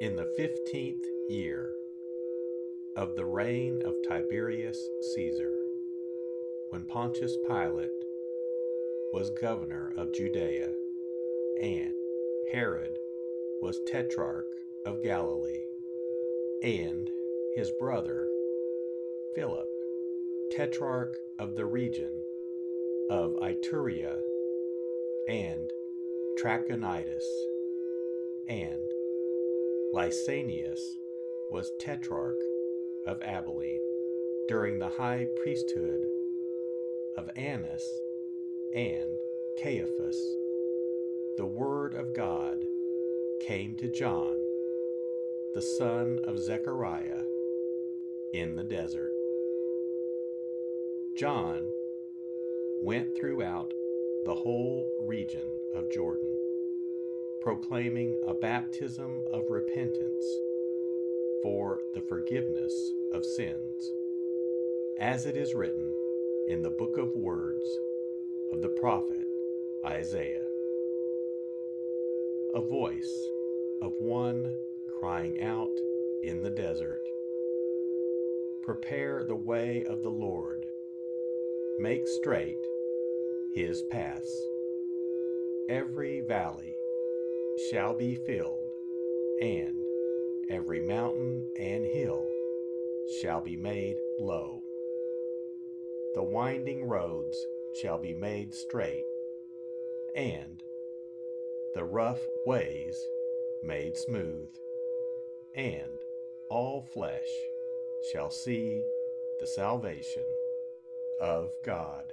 In the fifteenth year of the reign of Tiberius Caesar, when Pontius Pilate was governor of Judea, and Herod was tetrarch of Galilee, and his brother Philip, tetrarch of the region of Iturea and Trachonitis, and Lysanias was tetrarch of Abilene during the high priesthood of Annas and Caiaphas. The word of God came to John, the son of Zechariah, in the desert. John went throughout the whole region of Jordan proclaiming a baptism of repentance for the forgiveness of sins, as it is written in the book of words of the prophet Isaiah. A voice of one crying out in the desert Prepare the way of the Lord, make straight his paths. Every valley shall be filled, and every mountain and hill shall be made low. The winding roads shall be made straight, and the rough ways made smooth, and all flesh shall see the salvation of God.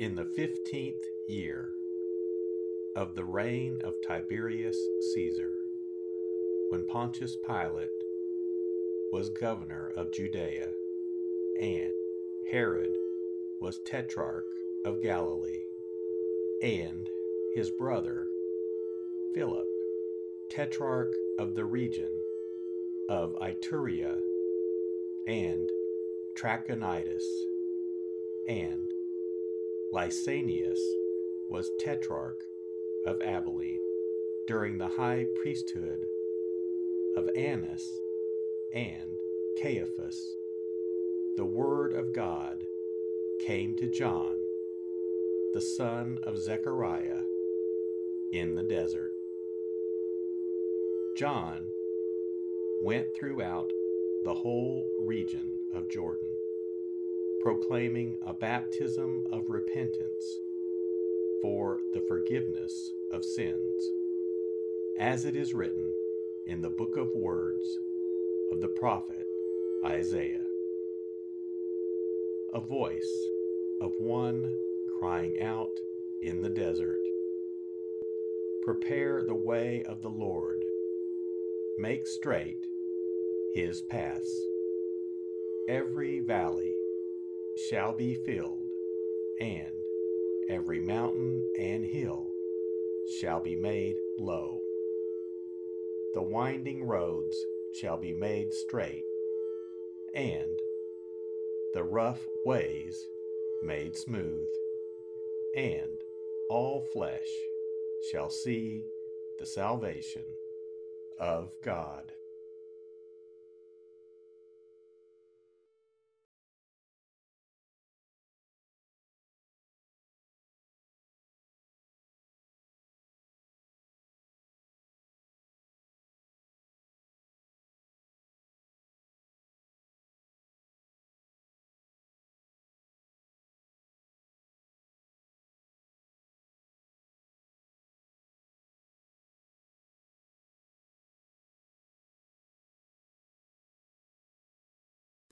In the fifteenth year of the reign of Tiberius Caesar, when Pontius Pilate was governor of Judea, and Herod was tetrarch of Galilee, and his brother Philip, tetrarch of the region of Iturea and Trachonitis, and Lysanias was tetrarch of Abilene during the high priesthood of Annas and Caiaphas, the Word of God came to John, the son of Zechariah, in the desert. John went throughout the whole region of Jordan, proclaiming a baptism of repentance for the forgiveness of sins, as it is written in the book of words of the prophet Isaiah. A voice of one crying out in the desert Prepare the way of the Lord, make straight his paths. Every valley shall be filled, and every mountain and hill shall be made low the winding roads shall be made straight, and the rough ways made smooth, and all flesh shall see the salvation of God.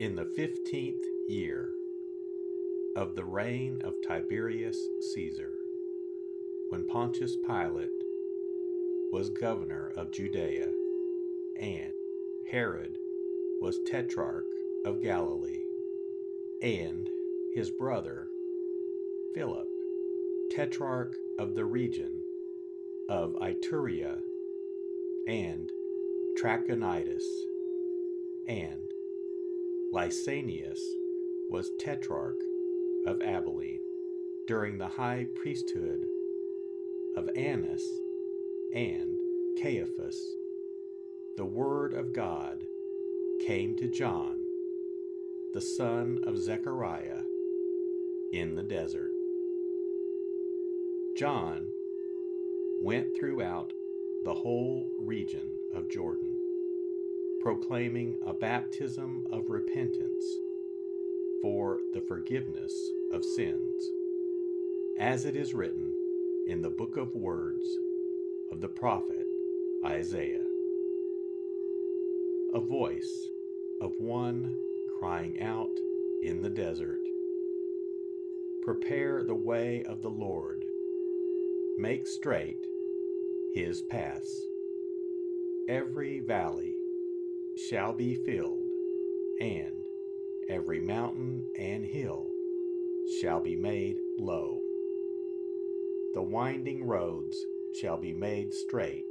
In the fifteenth year of the reign of Tiberius Caesar, when Pontius Pilate was governor of Judea, and Herod was tetrarch of Galilee, and his brother Philip, tetrarch of the region of Iturea and Trachonitis, and Lysanias was tetrarch of Abilene during the high priesthood of Annas and Caiaphas. The word of God came to John, the son of Zechariah, in the desert. John went throughout the whole region of Jordan, proclaiming a baptism of repentance for the forgiveness of sins, as it is written in the book of words of the prophet Isaiah. A voice of one crying out in the desert Prepare the way of the Lord Make straight his paths. Every valley shall be filled, and every mountain and hill shall be made low. The winding roads shall be made straight,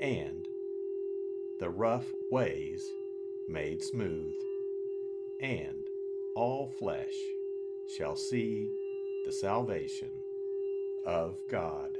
and the rough ways made smooth, and all flesh shall see the salvation of God.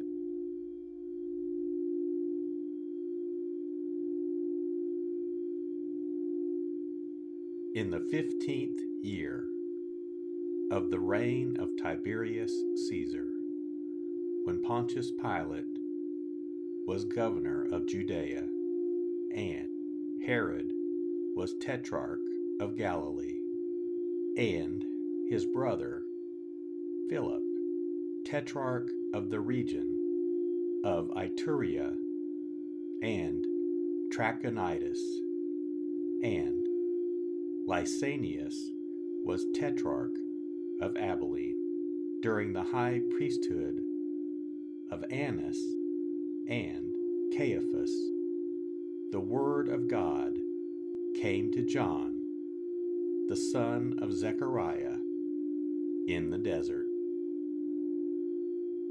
In the fifteenth year of the reign of Tiberius Caesar, when Pontius Pilate was governor of Judea, and Herod was tetrarch of Galilee, and his brother Philip, tetrarch of the region of Iturea and Trachonitis, and Lysanias was tetrarch of Abilene during the high priesthood of Annas and Caiaphas. The word of God came to John, the son of Zechariah, in the desert.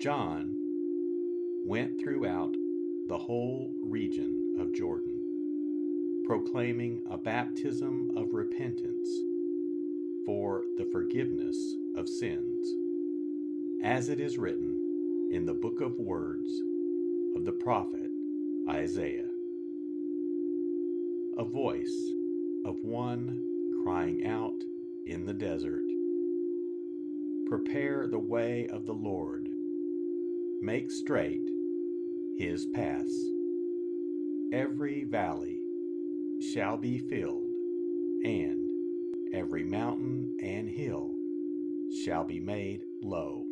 John went throughout the whole region of Jordan proclaiming a baptism of repentance for the forgiveness of sins, as it is written in the book of words of the prophet Isaiah. A voice of one crying out in the desert Prepare the way of the Lord, make straight his paths. Every valley shall be filled, and every mountain and hill shall be made low.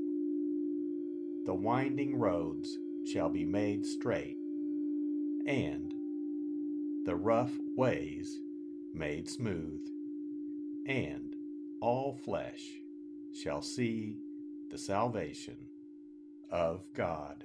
The winding roads shall be made straight, and the rough ways made smooth, and all flesh shall see the salvation of God.